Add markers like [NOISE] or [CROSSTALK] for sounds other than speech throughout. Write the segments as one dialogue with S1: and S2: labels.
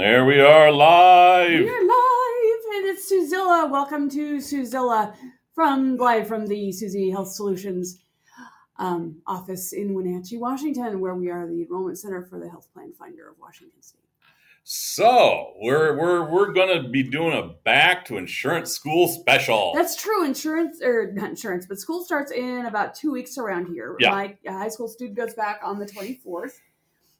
S1: there we are live.
S2: We're live, and it's Suzilla. Welcome to Suzilla from live from the Susie Health Solutions um, office in Wenatchee, Washington, where we are the enrollment center for the Healthplanfinder of Washington State.
S1: So we're we're we're gonna be doing a back to insurance school special.
S2: That's true. Insurance or not insurance, but school starts in about two weeks around here.
S1: Yeah.
S2: My high school student goes back on the twenty fourth.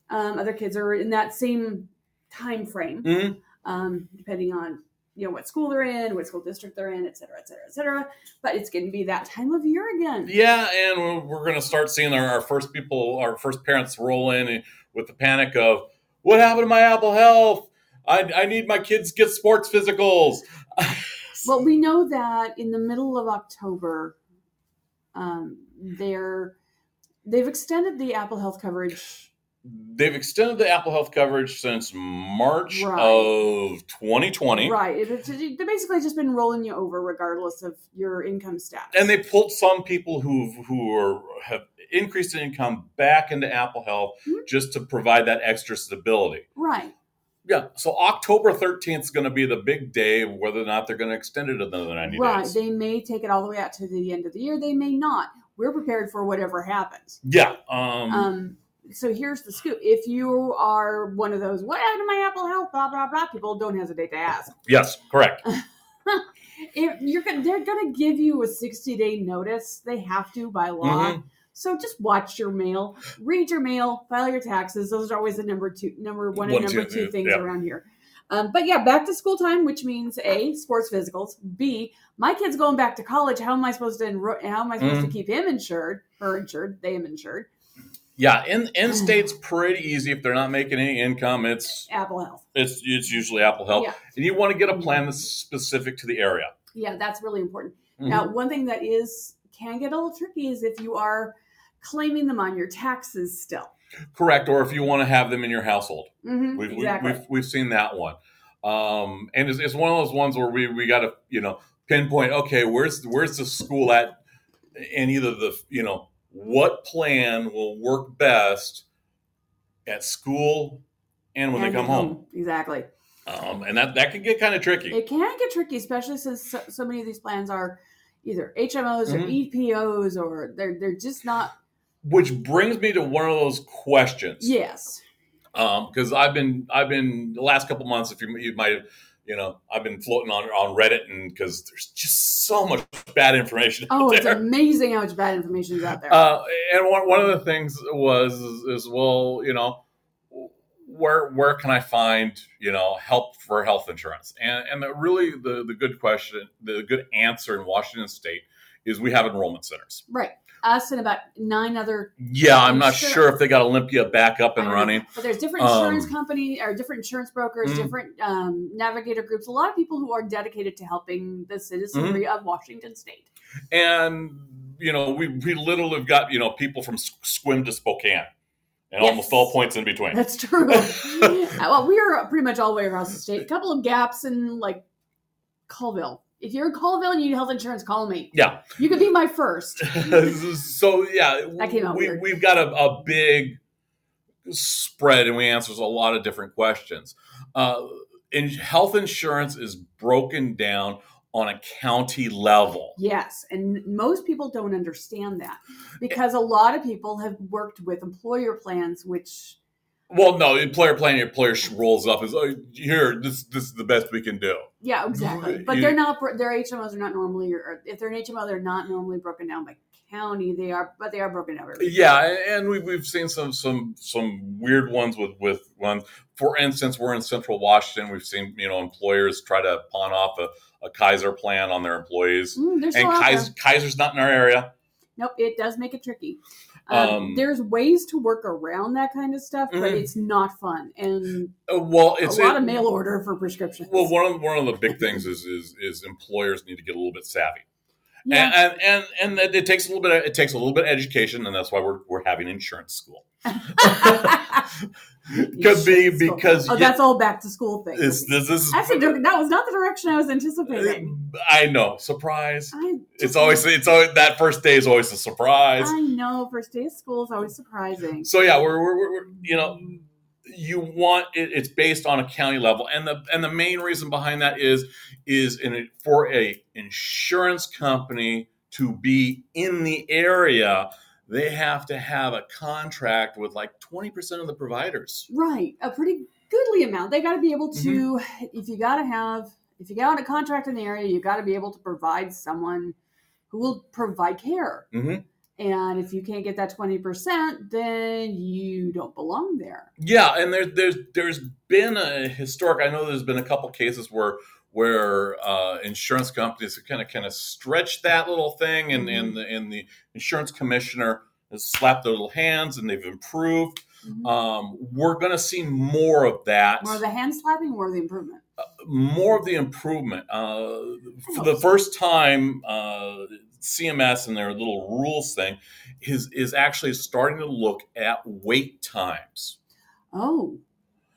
S2: Um, other kids are in that same time frame,
S1: Mhm.
S2: um, depending on you know what school they're in, what school district they're in, et cetera, et cetera, et cetera. But it's going to be that time of year again.
S1: Yeah, and we're- we're gonna start seeing our, our first people, our first parents roll in with the panic of what happened to my Apple Health. I, I need my kids to get sports physicals. [LAUGHS]
S2: Well, we know that in the middle of October, um, they're they've extended the Apple Health coverage.
S1: They've extended the Apple Health coverage since March
S2: Right.
S1: of 2020.
S2: Right, it, it's they've basically just been rolling you over regardless of your income status.
S1: and they pulled some people who who are have increased in income back into Apple Health
S2: Mhm.
S1: just to provide that extra stability.
S2: right,
S1: Yeah. So October 13th is going to be the big day of whether or not they're going to extend it another 90
S2: right.
S1: days.
S2: They may take it all the way out to the end of the year. They may not. We're prepared for whatever happens.
S1: yeah. Um,
S2: Um, so here's the scoop: if you are one of those, what happened to my Apple Health? Blah blah blah. People don't hesitate to ask. [LAUGHS]
S1: yes. Correct. [LAUGHS]
S2: if you're gonna, they're going to give you a 60 day notice. They have to by law.
S1: Mhm.
S2: So just watch your mail, read your mail, file your taxes. Those are always the number two, number one,
S1: One,
S2: and number
S1: two,
S2: two things
S1: yeah.
S2: around here. Um, but yeah, back to school time, which means a sports physicals. B, my kid's going back to college. How am I supposed to enro- How am I supposed
S1: Mhm.
S2: to keep him insured? Her insured, they am insured.
S1: Yeah. In in [SIGHS] state's pretty easy if they're not making any income. It's
S2: Apple Health.
S1: it's it's usually Apple Health,
S2: Yeah.
S1: and you want to get a plan that's specific to the area.
S2: Yeah, that's really important.
S1: Mhm.
S2: Now, one thing that is can get a little tricky is if you are claiming them on your taxes still.
S1: Correct. Or if you want to have them in your household.
S2: hmm
S1: We've,
S2: exactly.
S1: we've, we've, we've seen that one. Um, and it's, it's one of those ones where we, we got to, you know, pinpoint, okay, where's, where's the school at? And either the, you know, what plan will work best at school and when
S2: And
S1: they come
S2: at
S1: home.
S2: Exactly.
S1: Um, and that, that can get kind of tricky.
S2: It can get tricky, especially since so, so many of these plans are either HMOs or
S1: Mhm.
S2: EPOs or they're they're just not.
S1: Which brings me to one of those questions.
S2: Yes.
S1: because I've been I've been the last couple months. If you you might have, you know, I've been floating on on Reddit and because there's just so much bad information.
S2: Oh, it's amazing how much bad information is out there.
S1: Uh, and one one of the things was is, is well, you know, where where can I find you know help for health insurance? And and the, really the the good question, the good answer in Washington State is we have enrollment centers.
S2: right. Us and about nine other.
S1: Yeah, I'm not
S2: Sure.
S1: sure if they got Olympia back up and
S2: know,
S1: running.
S2: But there's different insurance
S1: Um,
S2: company or different insurance brokers,
S1: Mhm.
S2: different um, navigator groups. A lot of people who are dedicated to helping the citizenry
S1: Mm-hmm.
S2: of Washington State.
S1: and you know we we literally have got you know people from Sequim to Spokane, and
S2: Yes.
S1: almost all points in between.
S2: That's true. [LAUGHS] Uh, well, we are pretty much all the way across the state. A couple of gaps in like Colville. If you're in Colville and you need health insurance, call me.
S1: yeah.
S2: You could be my first. [LAUGHS]
S1: so yeah,
S2: That came out
S1: we
S2: weird.
S1: we've got a, a big spread, and we answers a lot of different questions. Uh, in health insurance is broken down on a county level.
S2: Yes, and most people don't understand that because a lot of people have worked with employer plans, which
S1: Well, no, employer plan, your employer rolls up is oh, here. This this is the best we can do.
S2: yeah, exactly. But
S1: You-
S2: they're not. Their HMOs are not normally, or if they're an HMO, they're not normally broken down by county. They are, but they are broken down.
S1: Yeah, and we've we've seen some some some weird ones with with ones. For instance, we're in Central Washington. We've seen you know employers try to pawn off a, a Kaiser plan on their employees,
S2: Mm,
S1: and. Kaiser, Kaiser's not in our area.
S2: Nope, it does make it tricky. Um,
S1: Um,
S2: there's ways to work around that kind of stuff, but
S1: Mhm.
S2: it's not fun and
S1: Uh, well, it's
S2: a lot
S1: it-
S2: of mail order for prescriptions.
S1: Well, one of one of the big things is is is employers need to get a little bit savvy,
S2: yeah,
S1: and, and and and it it takes a little bit of, it takes a little bit of education, and that's why we're we're having insurance school. [LAUGHS] [LAUGHS] [LAUGHS] [LAUGHS] Could be because
S2: oh, that's all back to school thing.
S1: This is
S2: That's a, dir- that was not the direction I was anticipating.
S1: I know surprise.
S2: I
S1: It's always it's always that first day is always a surprise.
S2: I know first day of school is always surprising.
S1: So yeah, we're we're, we're, we're you know you want it, it's based on a county level, and the and the main reason behind that is is in a, for a insurance company to be in the area, they have to have a contract with like twenty percent of the providers.
S2: Right, a pretty goodly amount. They got to be able to. If you got to have, if you got on a contract in the area, you got to be able to provide someone who will provide care.
S1: Mhm.
S2: And if you can't get that twenty percent, then you don't belong there.
S1: Yeah, and there's there's there's been a historic. I know there's been a couple cases where where uh, insurance companies have kind of kind of stretched that little thing, and and the, and the insurance commissioner has slapped their little hands, and they've improved. Um, we're going to see more of that,
S2: More of the hand slapping, more of the improvement.
S1: more of the improvement. Uh, for the first time, uh, CMS and their little rules thing is is actually starting to look at wait times.
S2: Oh.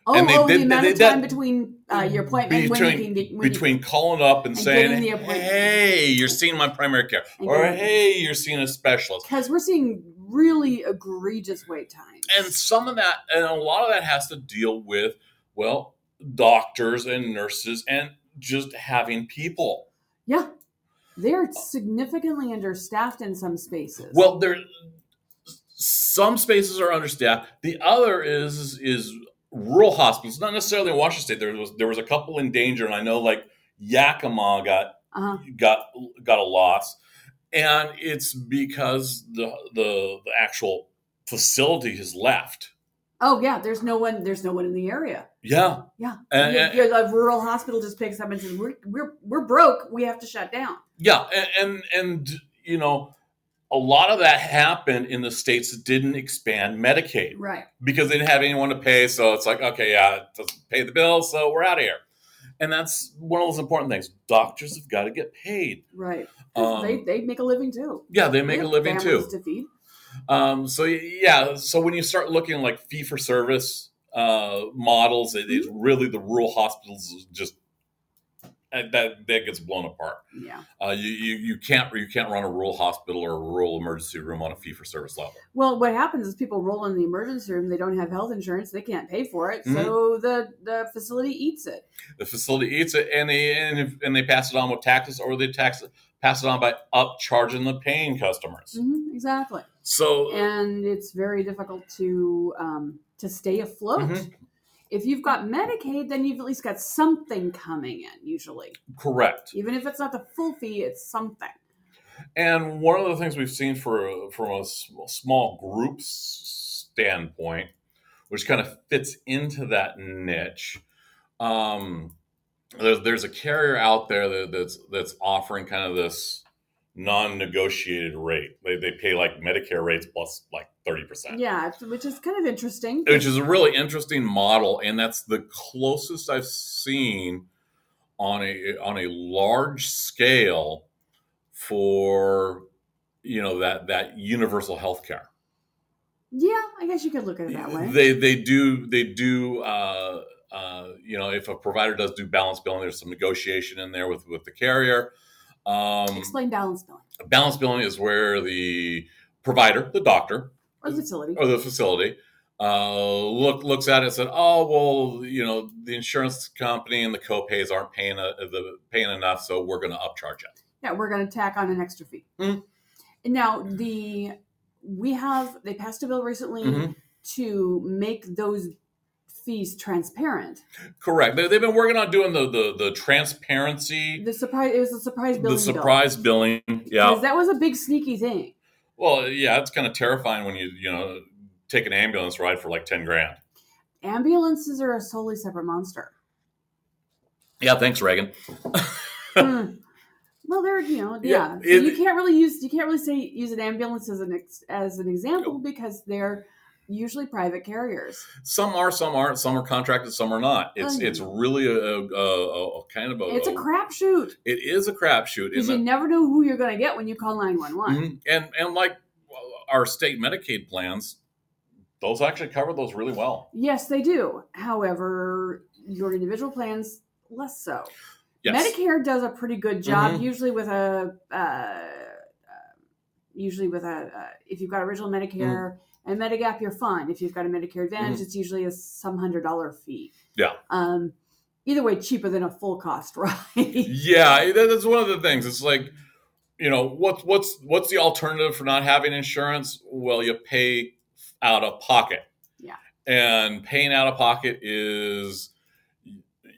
S2: Oh,
S1: And they
S2: oh
S1: did-
S2: the amount
S1: they
S2: of time between uh, your appointment when you can get when you-
S1: between calling up and,
S2: and
S1: saying,
S2: getting the appointment.
S1: "Hey, you're seeing my primary care,"
S2: And
S1: or "Hey, you're seeing a specialist."
S2: because we're seeing really egregious wait times.
S1: And some of that, and a lot of that, has to deal with well, doctors and nurses, and just having people.
S2: yeah, they're significantly understaffed in some spaces.
S1: Well, there, some spaces are understaffed. The other is is rural hospitals, not necessarily in Washington State. There was there was a couple in danger, and I know like Yakima got
S2: uh-huh.
S1: got got a loss, and it's because the the, the actual facility has left.
S2: oh yeah, there's no one. There's no one in the area.
S1: Yeah,
S2: Yeah,
S1: And- and-
S2: your- the rural hospital just picks up and says, "We're we're we're broke. We have to shut down."
S1: yeah, and, and and you know, a lot of that happened in the states that didn't expand Medicaid
S2: Right.
S1: because they didn't have anyone to pay. So it's like, okay, yeah, it doesn't pay the bill, so we're out of here. And that's one of those important things. Doctors have got to get paid.
S2: Right.
S1: Um,
S2: they they make a living too.
S1: Yeah, they make a living too.
S2: To feed.
S1: Um, so yeah, so when you start looking like fee for service uh, models, it is really the rural hospitals just that that gets blown apart.
S2: Yeah.
S1: Uh, you, you you can't you can't run a rural hospital or a rural emergency room on a fee for service level.
S2: Well, what happens is people roll in the emergency room. They don't have health insurance. They can't pay for it,
S1: Mm-hmm.
S2: so the the facility eats it.
S1: The facility eats it and they and, if, and they pass it on with taxes or they tax it, pass it on by upcharging the paying customers.
S2: Mhm, exactly.
S1: So
S2: and it's very difficult to um, to stay afloat.
S1: Mhm.
S2: If you've got Medicaid, then you've at least got something coming in. Usually,
S1: correct.
S2: even if it's not the full fee, it's something.
S1: And one of the things we've seen for from a small group s- standpoint, which kind of fits into that niche, um, there's there's a carrier out there that, that's that's offering kind of this non-negotiated rate. They, they pay like Medicare rates plus like thirty percent.
S2: Yeah, which is kind of interesting.
S1: which is a really interesting model, and that's the closest I've seen on a on a large scale for you know that that universal health care.
S2: yeah, I guess you could look at it that way.
S1: They they do they do uh, uh, you know if a provider does do balance billing, there's some negotiation in there with with the carrier. Um,
S2: Explain balance billing
S1: balance billing is where the provider, the doctor,
S2: or the facility.
S1: or the facility uh, look looks at it and said, "Oh well, you know, the insurance company and the copays aren't paying a, the paying enough, so we're going to upcharge it."
S2: Yeah, we're going to tack on an extra fee.
S1: Mhm.
S2: And now the we have they passed a bill recently
S1: Mhm.
S2: to make those fees transparent.
S1: Correct. They, they've been working on doing the the, the transparency,
S2: The surprise it was a surprise billing
S1: the
S2: bill.
S1: surprise billing. Yeah.
S2: Because that was a big sneaky thing.
S1: Well, yeah, it's kind of terrifying when you you know take an ambulance ride for like ten grand.
S2: Ambulances are a totally separate monster.
S1: Yeah. Thanks, Reagan. [LAUGHS]
S2: Hmm. Well, they're you know
S1: Yeah,
S2: yeah. So
S1: it-
S2: you can't really use you can't really say use an ambulance as an ex, as an example because they're usually private carriers.
S1: Some are, some aren't. Some are contracted, some are not. It's it's really a, a, a, a kind of a.
S2: It's a crapshoot
S1: It is a crapshoot.
S2: because you never know who you're going to get when you call nine one one.
S1: Mhm. And and like our state Medicaid plans, those actually cover those really well.
S2: Yes, they do. However, your individual plans less so.
S1: Yes.
S2: Medicare does a pretty good job,
S1: Mhm.
S2: usually with a uh, uh, usually with a uh, if you've got original Medicare And Medigap, you're fine. If you've got a Medicare Advantage, it's usually a some hundred dollar fee.
S1: Mm-hmm. Yeah.
S2: Um, either way, cheaper than a full cost [LAUGHS] ride.
S1: Yeah, that's one of the things. It's like, you know, what's what's what's the alternative for not having insurance? Well, you pay out of pocket.
S2: Yeah.
S1: And paying out of pocket is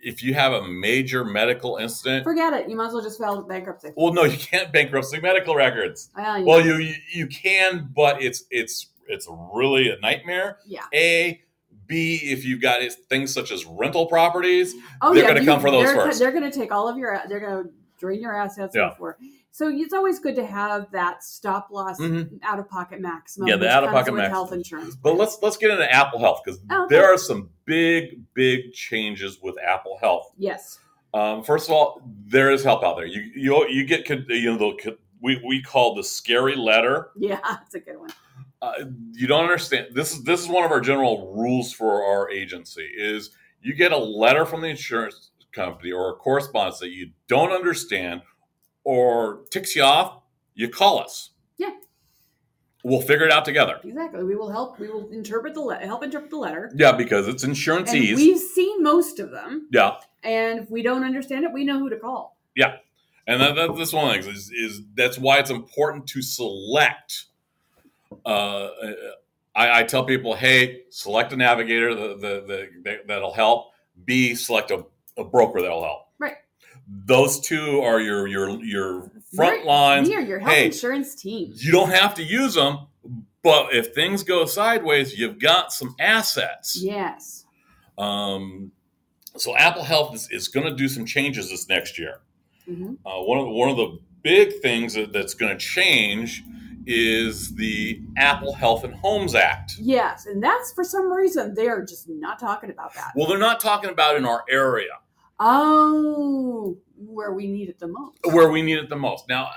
S1: if you have a major medical incident.
S2: Forget it. You might as well just file bankruptcy.
S1: Well, no, you can't bankruptcy medical records.
S2: Well, you-
S1: Well, you you, you can, but it's it's it's really a nightmare.
S2: yeah.
S1: A, B, if you've got things such as rental properties,
S2: Oh,
S1: they're
S2: yeah,
S1: gonna come for those
S2: they're,
S1: first.
S2: They're going to take all of your. They're going to drain your assets
S1: Yeah.
S2: before. So it's always good to have that stop loss
S1: Mhm.
S2: out of pocket maximum.
S1: Yeah, the
S2: which
S1: out-of-pocket
S2: comes
S1: maximum.
S2: health insurance.
S1: But let's let's get into Apple Health because
S2: Oh, okay.
S1: there are some big big changes with Apple Health.
S2: Yes.
S1: Um, first of all, there is help out there. You you you get you know the, we we call the scary letter.
S2: Yeah, [LAUGHS] that's a good one.
S1: Uh, you don't understand. This is this is one of our general rules for our agency. Is you get a letter from the insurance company or a correspondence that you don't understand or ticks you off, you call us.
S2: Yeah.
S1: We'll figure it out together.
S2: Exactly. We will help. We will interpret the le- help interpret the letter.
S1: Yeah, because it's insurance ease.
S2: we've seen most of them.
S1: yeah.
S2: And if we don't understand it, we know who to call.
S1: Yeah, and that, that, that's one of the things is, is that's why it's important to select. Uh, I, I tell people, hey, select a navigator the, the, the, that'll help. B, select a, a broker that'll help.
S2: Right.
S1: Those two are your your your front
S2: We're-
S1: lines.
S2: We are your health
S1: Hey,
S2: insurance team.
S1: You don't have to use them, but if things go sideways, you've got some assets.
S2: Yes.
S1: Um, so Apple Health is, is going to do some changes this next year.
S2: hmm
S1: Uh, one of the, one of the big things that, that's going to change is the Apple Health and Homes Act.
S2: Yes. And that's for some reason they're just not talking about that.
S1: Well, they're not talking about in our area
S2: Oh, where we need it the most.
S1: where we need it the most. Now,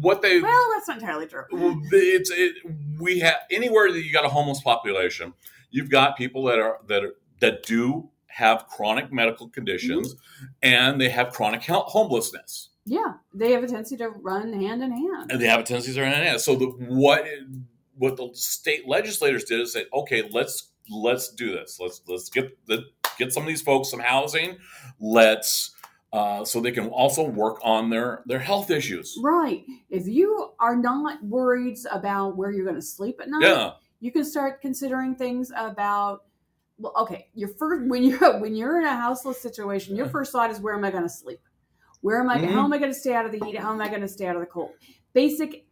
S1: what they
S2: Well, that's not entirely true.
S1: well, it's it, we have anywhere that you got a homeless population, you've got people that are that are, that do have chronic medical conditions mm-hmm. and they have chronic homelessness.
S2: Yeah, they have a tendency to run hand in hand.
S1: and they have a tendency to run hand in hand. So the what what the state legislators did is say, okay, let's let's do this. Let's let's get the get some of these folks some housing. Let's uh, so they can also work on their their health issues.
S2: Right. If you are not worried about where you're going to sleep at night,
S1: Yeah,
S2: you can start considering things about. Well, okay, your first when you're when you're in a houseless situation, your first thought is where am I going to sleep? Where am I?
S1: Mhm.
S2: How am I going to stay out of the heat? How am I going to stay out of the cold? Basic.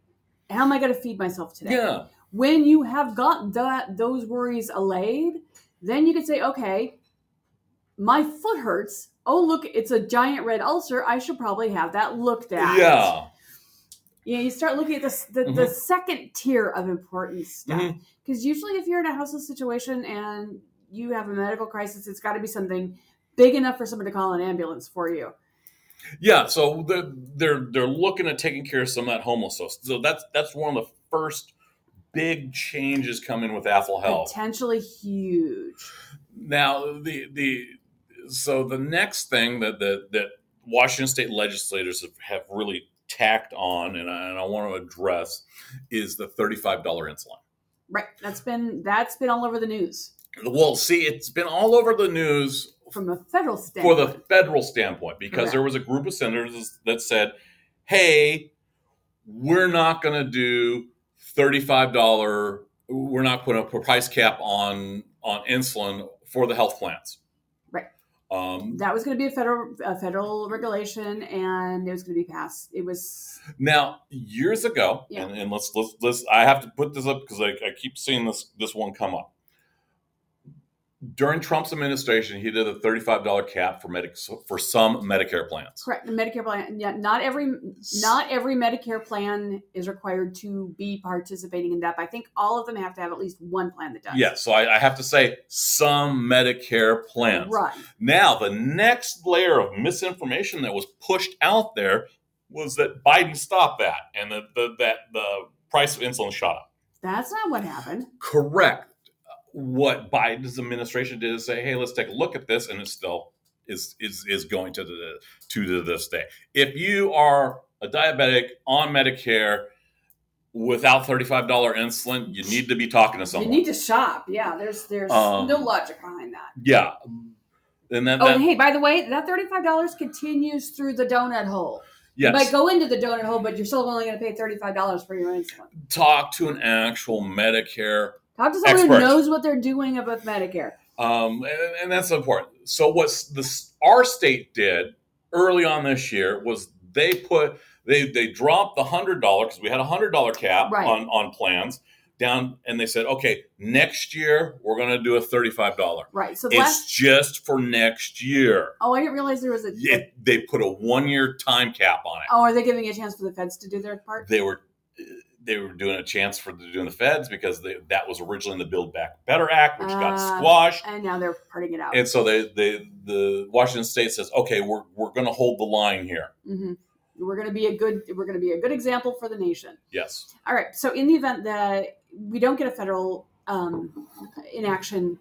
S2: How am I going to feed myself today?
S1: yeah,
S2: when you have got that those worries allayed, then you can say, okay, my foot hurts. Oh, look, it's a giant red ulcer. I should probably have that looked at.
S1: yeah.
S2: You know, you start looking at this, the, the second tier of important stuff. Because usually, if you're in a houseless situation and you have a medical crisis, it's got to be something big enough for someone to call an ambulance for you.
S1: Yeah, so they're they're they're looking at taking care of some of that homelessness. So that's that's one of the first big changes coming with Apple Health.
S2: Potentially huge.
S1: Now the the so the next thing that that, that Washington state legislators have, have really tacked on, and I, and I want to address, is the thirty five dollar insulin.
S2: Right. That's been that's been all over the news
S1: Well, see, it's been all over the news
S2: from the federal
S1: for the federal standpoint because
S2: Correct.
S1: there was a group of senators that said, "Hey, we're not going to do thirty-five dollar. We're not putting a price cap on on insulin for the health plans."
S2: Right.
S1: Um,
S2: that was going to be a federal a federal regulation, and it was going to be passed. It was
S1: now, years ago,
S2: Yeah.
S1: and, and let's let's let's. I have to put this up because I, I keep seeing this this one come up. During Trump's administration, he did a thirty-five dollar cap for medic for some Medicare plans.
S2: correct. The Medicare plan. Yeah, not every not every Medicare plan is required to be participating in that. But I think all of them have to have at least one plan that does.
S1: Yeah, so I, I have to say some Medicare plans.
S2: Right.
S1: Now, the next layer of misinformation that was pushed out there was that Biden stopped that and that the, that the price of insulin shot up.
S2: That's not what happened.
S1: Correct. What Biden's administration did is say, "Hey, let's take a look at this," and it still is is is going to the to to this day. If you are a diabetic on Medicare, without thirty-five dollar insulin, you need to be talking to someone.
S2: You need to shop. Yeah, there's there's
S1: Um,
S2: no logic behind that.
S1: yeah, and then
S2: Oh,
S1: that,
S2: and hey, by the way, that thirty-five dollars continues through the donut hole.
S1: yes,
S2: You might go into the donut hole, but you're still only going to pay thirty-five dollars for your insulin.
S1: talk to an actual Medicare
S2: Talk to someone who
S1: Expert.
S2: knows what they're doing about Medicare.
S1: um, and, and that's important. So what this our state did early on this year was they put they they dropped the hundred dollar because we had a hundred dollar cap
S2: Right.
S1: on on plans down, and they said, okay, next year we're going to do a thirty five dollar.
S2: Right. So
S1: It's
S2: last.
S1: just for next year.
S2: Oh, I didn't realize there was a.
S1: It, they put a one year time cap on it.
S2: oh, are they giving a chance for the feds to do their part?
S1: They were they were doing a chance for doing the feds because they, that was originally in the Build Back Better Act, which got
S2: Ah.
S1: squashed.
S2: And now they're parting it out.
S1: And so they, they the Washington State says, okay, we're we're going to hold the line here.
S2: hmm We're going to be a good. We're going to be a good example for the nation.
S1: Yes.
S2: All right. So in the event that we don't get a federal um, inaction,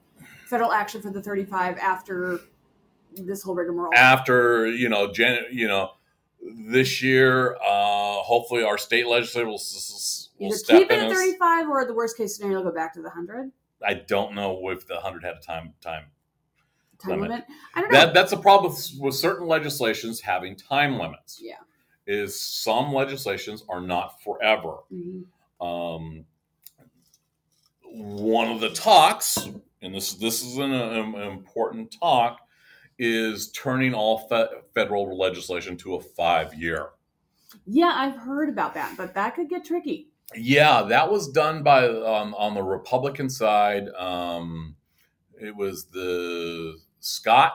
S2: federal action for the 35 after this whole rigmarole.
S1: After you know, Jan, you know, this year, uh, hopefully our state legislature will, will
S2: Either
S1: step
S2: keep it at 35 or the worst case scenario, go back to the 100
S1: I don't know if the hundred had a time time.
S2: time
S1: Limit.
S2: limit. I don't know.
S1: That that's a problem with, with certain legislations having time limits.
S2: Yeah.
S1: Is some legislations are not forever.
S2: Mhm.
S1: um, one of the talks, and this this is an, um, important talk, is turning all fe- federal legislation to a five year.
S2: Yeah, I've heard about that, but that could get tricky.
S1: Yeah, that was done by um, on the Republican side. Um, it was the Scott,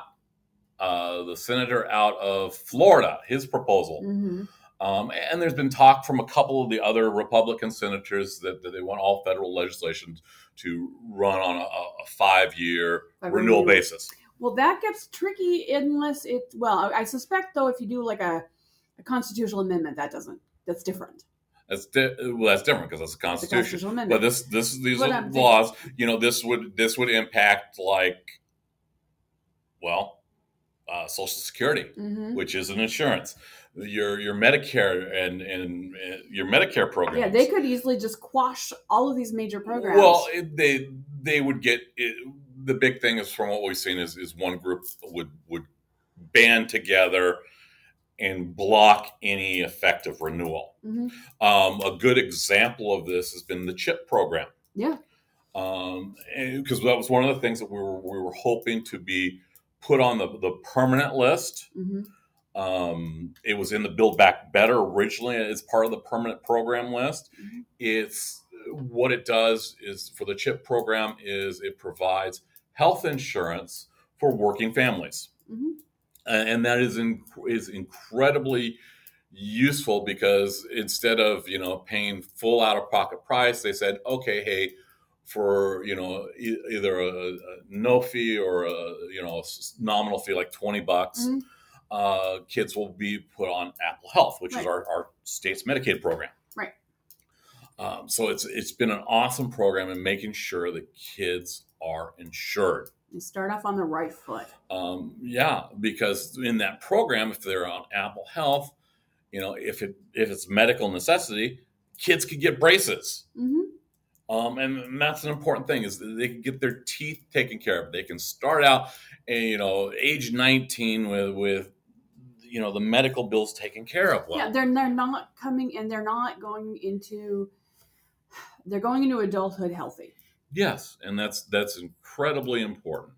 S1: uh, the senator out of Florida, his proposal.
S2: hmm
S1: Um, and there's been talk from a couple of the other Republican senators that, that they want all federal legislation to run on a, a five year renewal basis.
S2: Well, that gets tricky unless it. Well, I suspect though, if you do like a, a constitutional amendment, that doesn't. That's different.
S1: That's di- well, that's different because that's the
S2: a
S1: Constitution.
S2: constitutional amendment.
S1: But this this these
S2: But
S1: are
S2: I'm thinking-
S1: laws. You know, this would this would impact like, well, uh, Social Security,
S2: Mhm.
S1: which is an insurance. Your your Medicare and and uh, your Medicare program.
S2: Yeah, they could easily just quash all of these major programs.
S1: Well, it, they they would get it, the big thing is from what we've seen is is one group would would band together and block any effective renewal.
S2: Mhm.
S1: Um, a good example of this has been the CHIP program
S2: yeah,
S1: because that was one of the things that we were we were hoping to be put on the the permanent list.
S2: hmm
S1: Um, it was in the Build Back Better originally as part of the permanent program list.
S2: Mhm.
S1: It's what it does is for the CHIP program is it provides health insurance for working families,
S2: Mhm.
S1: and, that is in, is incredibly useful because instead of you know paying full out of pocket price, they said, okay, hey. For you know, e- either a, a no fee or a you know nominal fee like twenty bucks,
S2: Mhm.
S1: uh, kids will be put on Apple Health, which is our, our state's Medicaid program. Um, so it's it's been an awesome program in making sure that kids are insured.
S2: you start off on the right foot.
S1: Um, yeah, because in that program, if they're on Apple Health, you know, if it if it's medical necessity, kids could get braces.
S2: hmm
S1: Um, and that's an important thing is that they can get their teeth taken care of. They can start out, and you know, age 19 with with you know the medical bills taken care of. Well,
S2: yeah, they're they're not coming and they're not going into. They're going into adulthood healthy.
S1: yes, and that's that's incredibly important.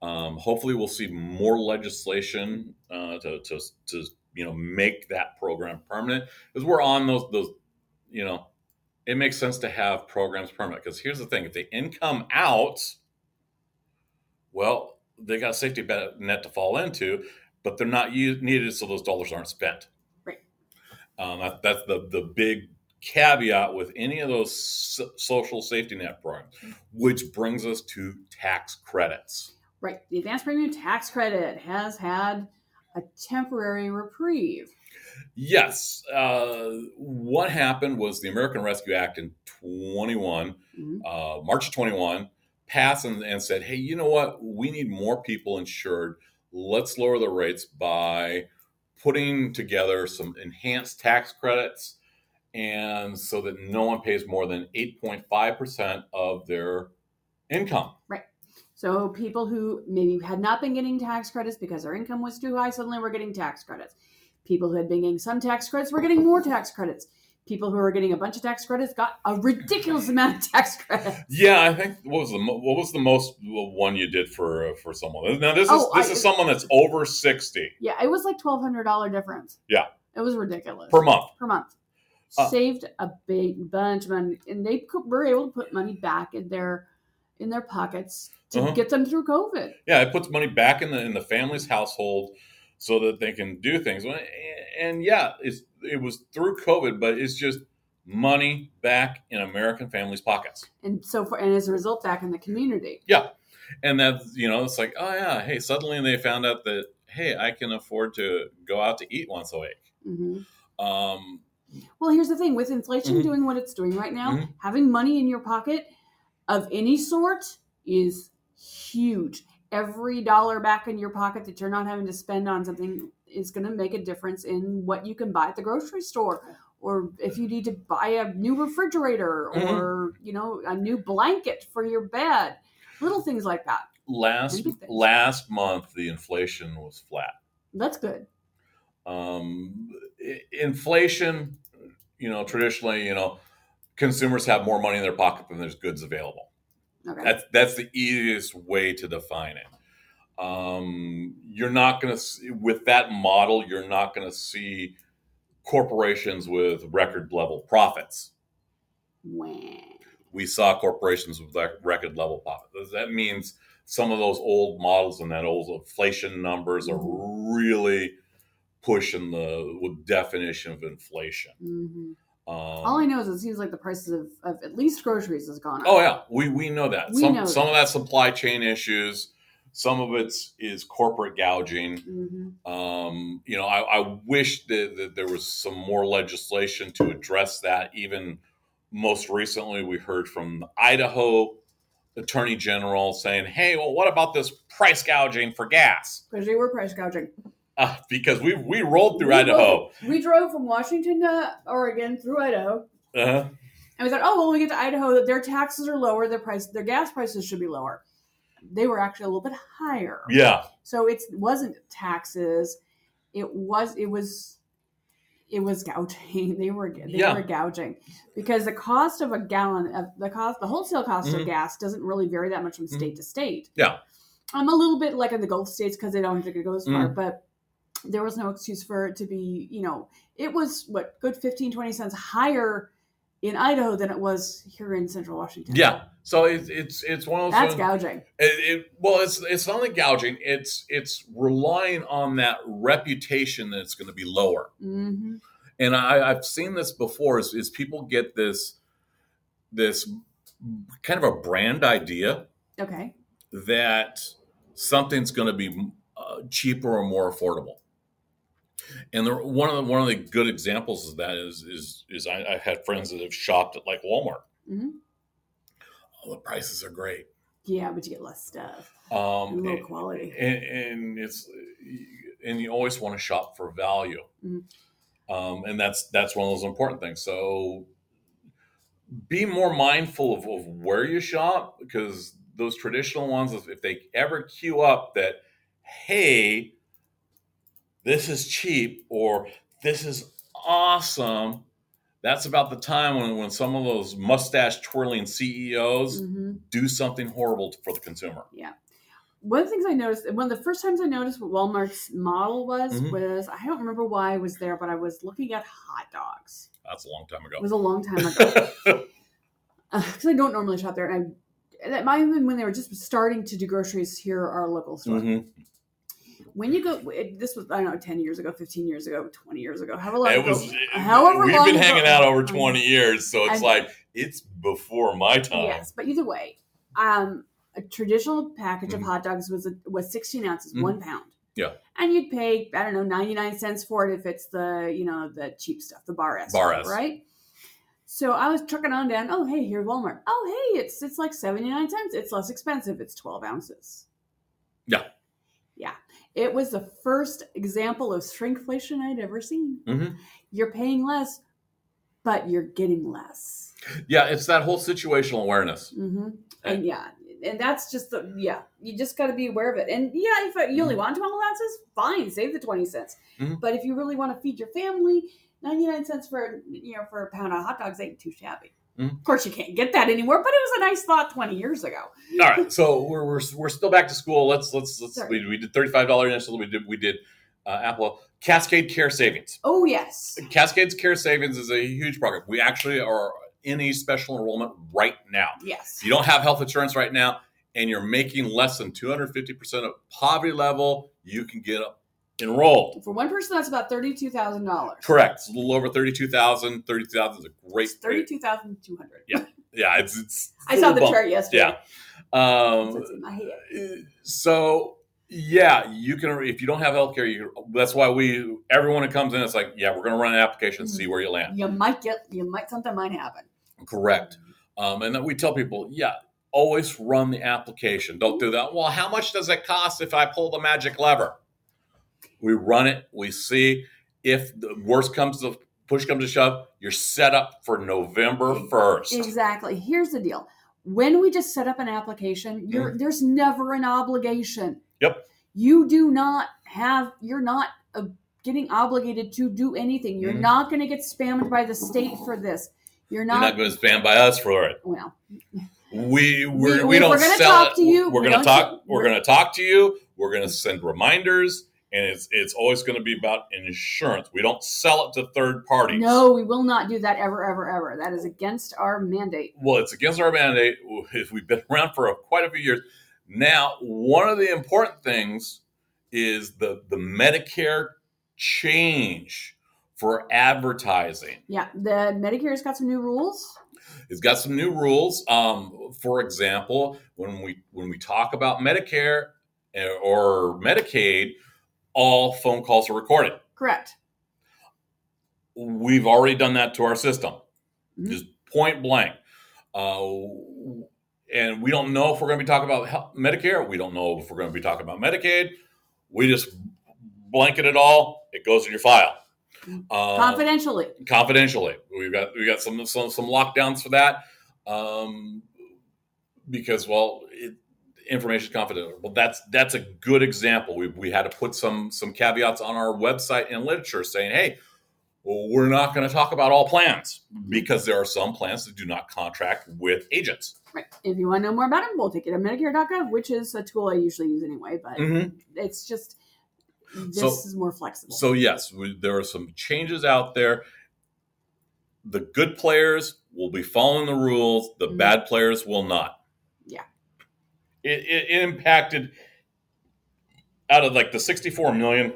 S1: Um, hopefully, we'll see more legislation uh, to, to to you know make that program permanent because we're on those those you know it makes sense to have programs permanent because here's the thing if they income out well they got a safety net to fall into but they're not needed so those dollars aren't spent
S2: Right.
S1: um, that, that's the the big caveat with any of those so- social safety net programs which brings us to tax credits
S2: Right. The advanced premium tax credit has had a temporary reprieve.
S1: Yes. Uh, what happened was the American Rescue Act in 21,
S2: Mhm.
S1: uh, March of 21, passed and, and said, hey, you know what? We need more people insured. Let's lower the rates by putting together some enhanced tax credits and so that no one pays more than 8.5% of their income. Right.
S2: So people who maybe had not been getting tax credits because their income was too high suddenly were getting tax credits. People who had been getting some tax credits were getting more tax credits. People who were getting a bunch of tax credits got a ridiculous [LAUGHS] amount of tax credits.
S1: Yeah, I think what was the what was the most one you did for for someone? Now this is
S2: Oh,
S1: this
S2: I-
S1: is someone that's over 60
S2: Yeah, it was like twelve hundred dollar difference.
S1: Yeah.
S2: it was ridiculous
S1: per month.
S2: per month.
S1: Uh,
S2: Saved a big bunch of money, and they were able to put money back in their in their pockets to
S1: Uh-huh.
S2: get them through COVID.
S1: Yeah, it puts money back in the in the family's household so that they can do things. And yeah, it's it was through COVID, but it's just money back in American families' pockets.
S2: And so, for, and as a result, back in the community.
S1: Yeah, and that's you know, it's like, oh yeah, hey, suddenly they found out that hey, I can afford to go out to eat once a week.
S2: hmm
S1: Um,
S2: Well, here's the thing: with inflation
S1: Mhm.
S2: doing what it's doing right now,
S1: Mhm.
S2: having money in your pocket of any sort is huge. Every dollar back in your pocket that you're not having to spend on something is going to make a difference in what you can buy at the grocery store, or if you need to buy a new refrigerator,
S1: Mhm.
S2: or you know, a new blanket for your bed. Little things like that.
S1: last last month, the inflation was flat.
S2: That's good.
S1: um, inflation, you know, traditionally, you know, consumers have more money in their pocket than there's goods available.
S2: Okay.
S1: That's that's the easiest way to define it. Um, you're not going to with that model, you're not going to see corporations with record level profits. We saw corporations with record level profits. That means some of those old models and that old inflation numbers are really pushing the definition of inflation.
S2: Mhm.
S1: Um,
S2: All I know is it seems like the prices of, of at least groceries has gone up.
S1: oh yeah, we we know that.
S2: We
S1: some
S2: know
S1: some
S2: that.
S1: of that supply chain issues, some of it's is corporate gouging.
S2: hmm
S1: Um, you know, I, I wish that, that there was some more legislation to address that. Even most recently, we heard from the Idaho Attorney General saying, "Hey, well, what about this price gouging for gas?"
S2: Because they were price gouging.
S1: Uh, [LAUGHS] because we we rolled through
S2: We
S1: Idaho.
S2: We drove from Washington to Oregon through Idaho,
S1: Uh-huh.
S2: and we thought, oh, well, when we get to Idaho, that their taxes are lower, their price, their gas prices should be lower. They were actually a little bit higher.
S1: Yeah,
S2: So it wasn't taxes; it was it was it was gouging. [LAUGHS] They were they
S1: Yeah.
S2: were gouging because the cost of a gallon of the cost the wholesale cost
S1: Mhm.
S2: of gas doesn't really vary that much from state to state.
S1: Yeah.
S2: I'm a little bit like in the Gulf states because they don't think it goes far,
S1: Mm.
S2: but there was no excuse for it to be, you know, it was what good 15, 20 cents higher in Idaho than it was here in central Washington.
S1: yeah. So it's it's it's one of those.
S2: That's gouging.
S1: It, it, well, it's it's not only gouging; it's it's relying on that reputation that it's going to be lower.
S2: hmm
S1: And I, I've seen this before: is, is people get this this kind of a brand idea
S2: Okay.
S1: that something's going to be uh, cheaper or more affordable. And the, one of the one of the good examples of that is is is I, I've had friends that have shopped at like Walmart.
S2: hmm
S1: Oh, the prices are great.
S2: Yeah, but you get less stuff.
S1: Um,
S2: low
S1: and-
S2: quality.
S1: and, and it's and you always want to shop for value
S2: Mhm.
S1: um, and that's that's one of those important things so be more mindful of, of where you shop because those traditional ones if if they ever queue up that hey this is cheap or this is awesome that's about the time when, when some of those mustache twirling ceos
S2: hmm
S1: do something horrible for the consumer Yeah.
S2: One of the things I noticed, one of the first times I noticed what Walmart's model was,
S1: Mhm.
S2: was I don't remember why I was there, but I was looking at hot dogs.
S1: that's a long time ago.
S2: It was a long time ago. [LAUGHS] Because I don't normally shop there. And I, that might have been when they were just starting to do groceries here at our local store.
S1: Mhm.
S2: When you go, it, this was, I don't know, 10 years ago, 15 years ago, 20 years ago, however long
S1: It
S2: ago.
S1: was.
S2: however
S1: we've
S2: long
S1: been
S2: ago-
S1: hanging out over
S2: Um,
S1: 20 years, so it's like it's before my time.
S2: Yes, but either way, um, a traditional package
S1: Mhm.
S2: of hot dogs was a, was 16 ounces,
S1: Mhm.
S2: one pound.
S1: Yeah.
S2: And you'd pay, I don't know, 99 cents for it if it's the, you know, the cheap stuff, the bar S.
S1: Bar S.
S2: Right? So I was trucking on down. Oh, hey, here's Walmart. Oh, hey, it's it's like 79 cents. It's less expensive. It's 12 ounces.
S1: Yeah.
S2: It was the first example of shrinkflation I'd ever seen.
S1: Mhm.
S2: You're paying less, but you're getting less.
S1: Yeah, it's that whole situational awareness.
S2: hmm And yeah, and that's just the yeah. You just got to be aware of it. And yeah, if you only want two allowances, fine, save the twenty cents.
S1: Mhm.
S2: But if you really want to feed your family, ninety nine cents for you know for a pound of hot dogs ain't too shabby.
S1: Mhm.
S2: Of course, you can't get that anymore, but it was a nice thought twenty years ago.
S1: All right, so we're, we're, we're still back to school. Let's let's let's
S2: Sorry.
S1: we, we did thirty five dollar initial. We did we did uh, Apple Cascade Care Savings.
S2: Oh yes,
S1: Cascades Care Savings is a huge program. We actually are in a special enrollment right now.
S2: yes.
S1: If you don't have health insurance right now and you're making less than 250% of poverty level, you can get enrolled.
S2: For one person, that's about thirty two thousand dollars.
S1: Correct. It's a little over 32,000. 32,000 is a great
S2: Thirty two thousand two hundred.
S1: Yeah. [LAUGHS] Yeah, it's it's
S2: I saw the
S1: bump.
S2: chart yesterday.
S1: Yeah. Um
S2: That's in my head.
S1: so yeah, you can if you don't have healthcare, you that's why we everyone that comes in it's like, yeah, we're going to run an application and see where you land.
S2: You might get, you might something might happen.
S1: Correct. Um, and then we tell people, yeah, always run the application. Don't do that. Well, how much does it cost if I pull the magic lever? We run it. We see if the worst comes to push comes to shove, you're set up for November first.
S2: Exactly. Here's the deal. When we just set up an application, you're, there's never an obligation.
S1: Yep.
S2: You do not have, you're not uh, getting obligated to do anything. You're
S1: Mhm.
S2: not going to get spammed by the state for this. You're
S1: You're
S2: not,
S1: not going to stand by us for it.
S2: well,
S1: We we're, we,
S2: we-
S1: don't
S2: we're gonna
S1: sell
S2: talk
S1: it.
S2: to you.
S1: We're
S2: We
S1: going to talk. We're
S2: we're-
S1: going to talk to you. We're going to send reminders, and it's it's always going to be about insurance. We don't sell it to third parties.
S2: no, we will not do that ever, ever, ever. That is against our mandate.
S1: Well, it's against our mandate. [LAUGHS] We've been around for quite a few years. Now, one of the important things is the the Medicare change for advertising.
S2: Yeah. The Medicare's got some new rules.
S1: It's got some new rules. Um, for example, when we when we talk about Medicare eh, or Medicaid, all phone calls are recorded.
S2: Correct.
S1: We've already done that to our system,
S2: Mhm.
S1: just point blank. Uh, and we don't know if we're going to be talking about hel- Medicare. We don't know if we're going to be talking about Medicaid. We just blanket it all. It goes in your file. Um,
S2: Confidentially.
S1: confidentially. We've got we got some some some lockdowns for that um, because well, it, information confidential. Well, that's that's a good example. We we had to put some some caveats on our website and literature saying, hey. Well, we're not going to talk about all plans because there are some plans that do not contract with agents.
S2: Right. If you want to know more about it, we'll take it to Medicare.gov, which is a tool I usually use anyway, but
S1: Mhm.
S2: it's just this
S1: So-
S2: is more flexible.
S1: So yes, we, there are some changes out there. The good players will be following the rules. The
S2: Mhm.
S1: bad players will not. It, it, impacted out of like the 64 million.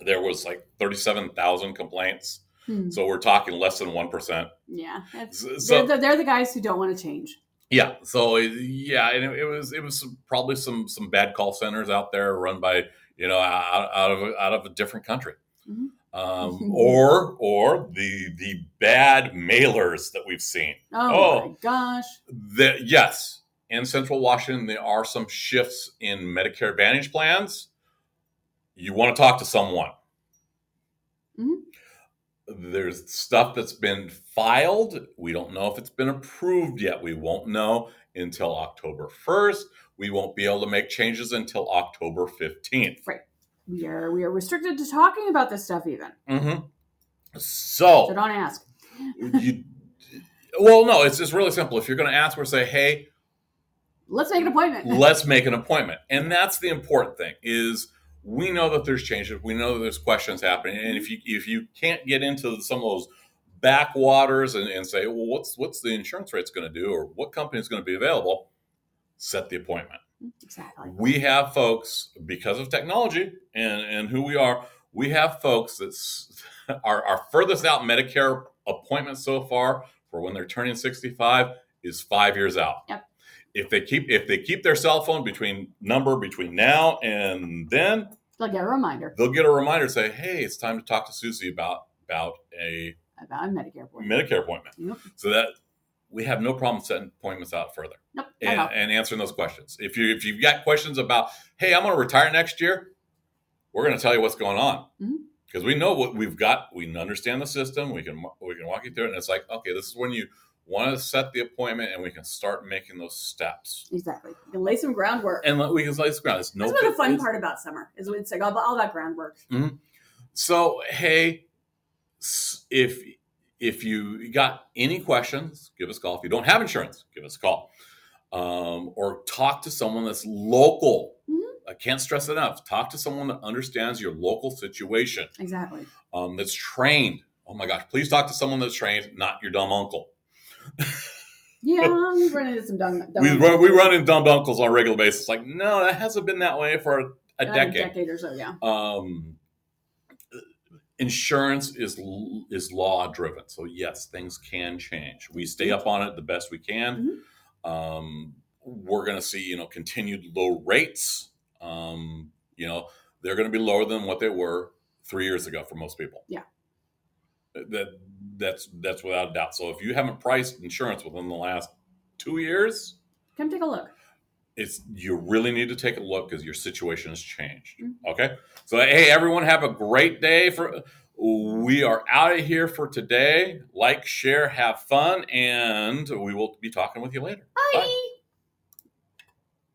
S1: There was like 37,000 complaints.
S2: Hmm.
S1: So we're talking less than one percent.
S2: yeah, it's,
S1: So,
S2: they're, the, they're the guys who don't want to change.
S1: yeah, so yeah, and it, it was it was some, probably some some bad call centers out there run by you know out, out of out of a different country,
S2: Mhm.
S1: um, [LAUGHS] or or the the bad mailers that we've seen.
S2: Oh,
S1: Oh.
S2: my gosh.
S1: That yes, in Central Washington there are some shifts in Medicare Advantage plans. You want to talk to someone.
S2: Mhm.
S1: There's stuff that's been filed. We don't know if it's been approved yet. We won't know until October 1st. We won't be able to make changes until October 15th. Right.
S2: We are we are restricted to talking about this stuff even.
S1: Mm-hmm.
S2: So
S1: So,
S2: don't ask.
S1: you, well, no, it's just really simple. If you're going to ask or say, hey,
S2: Let's make an appointment. [LAUGHS]
S1: let's make an appointment and that's the important thing is we know that there's changes we know that there's questions happening and if you if you can't get into some of those backwaters and, and say well what's what's the insurance rates going to do or what company is going to be available set the appointment
S2: exactly.
S1: we have folks because of technology and and who we are we have folks that's our, [LAUGHS] our furthest out medicare appointment so far for when they're turning 65 is five years out
S2: Yep.
S1: If they keep if they keep their cell phone between number between now and then
S2: They'll get a reminder
S1: they'll get a reminder say hey it's time to talk to susie about about a
S2: about a Medicare appointment.
S1: medicare appointment
S2: Yep.
S1: so that we have no problem setting appointments out further
S2: Nope.
S1: and, and answering those questions. If you if you've got questions about, hey, I'm going to retire next year, we're going to tell you what's going on.
S2: Mhm.
S1: because we know what we've got. We understand the system. We can we can walk you through it, and it's like, okay, this is when you want to set the appointment, and we can start making those steps.
S2: Exactly. You can lay some groundwork.
S1: And we can lay some ground. It's no.
S2: That's what the fun part about summer is. It's like all, all that groundwork.
S1: So hey, if if you got any questions, give us a call. If you don't have insurance, give us a call, um, or talk to someone that's local.
S2: Mhm.
S1: I can't stress enough. Talk to someone that understands your local situation,
S2: Exactly.
S1: um, that's trained. Oh my gosh, please talk to someone that's trained, not your dumb uncle.
S2: Yeah, we run into some dumb. dumb
S1: We run, we run into dumb uncles on a regular basis. Like, no, that hasn't been that way for a, a decade.
S2: decade or so. Yeah.
S1: um, insurance is is law driven so yes things can change we stay up on it the best we can um, we're going to see you know continued low rates um, you know they're going to be lower than what they were three years ago for most people
S2: Yeah.
S1: that that's that's without a doubt so if you haven't priced insurance within the last two years
S2: Come take a look.
S1: it's you really need to take a look because your situation has changed.
S2: Mhm.
S1: Okay, so hey, everyone, have a great day. For we are out of here for today. Like, share, have fun, and we will be talking with you later.
S2: Bye.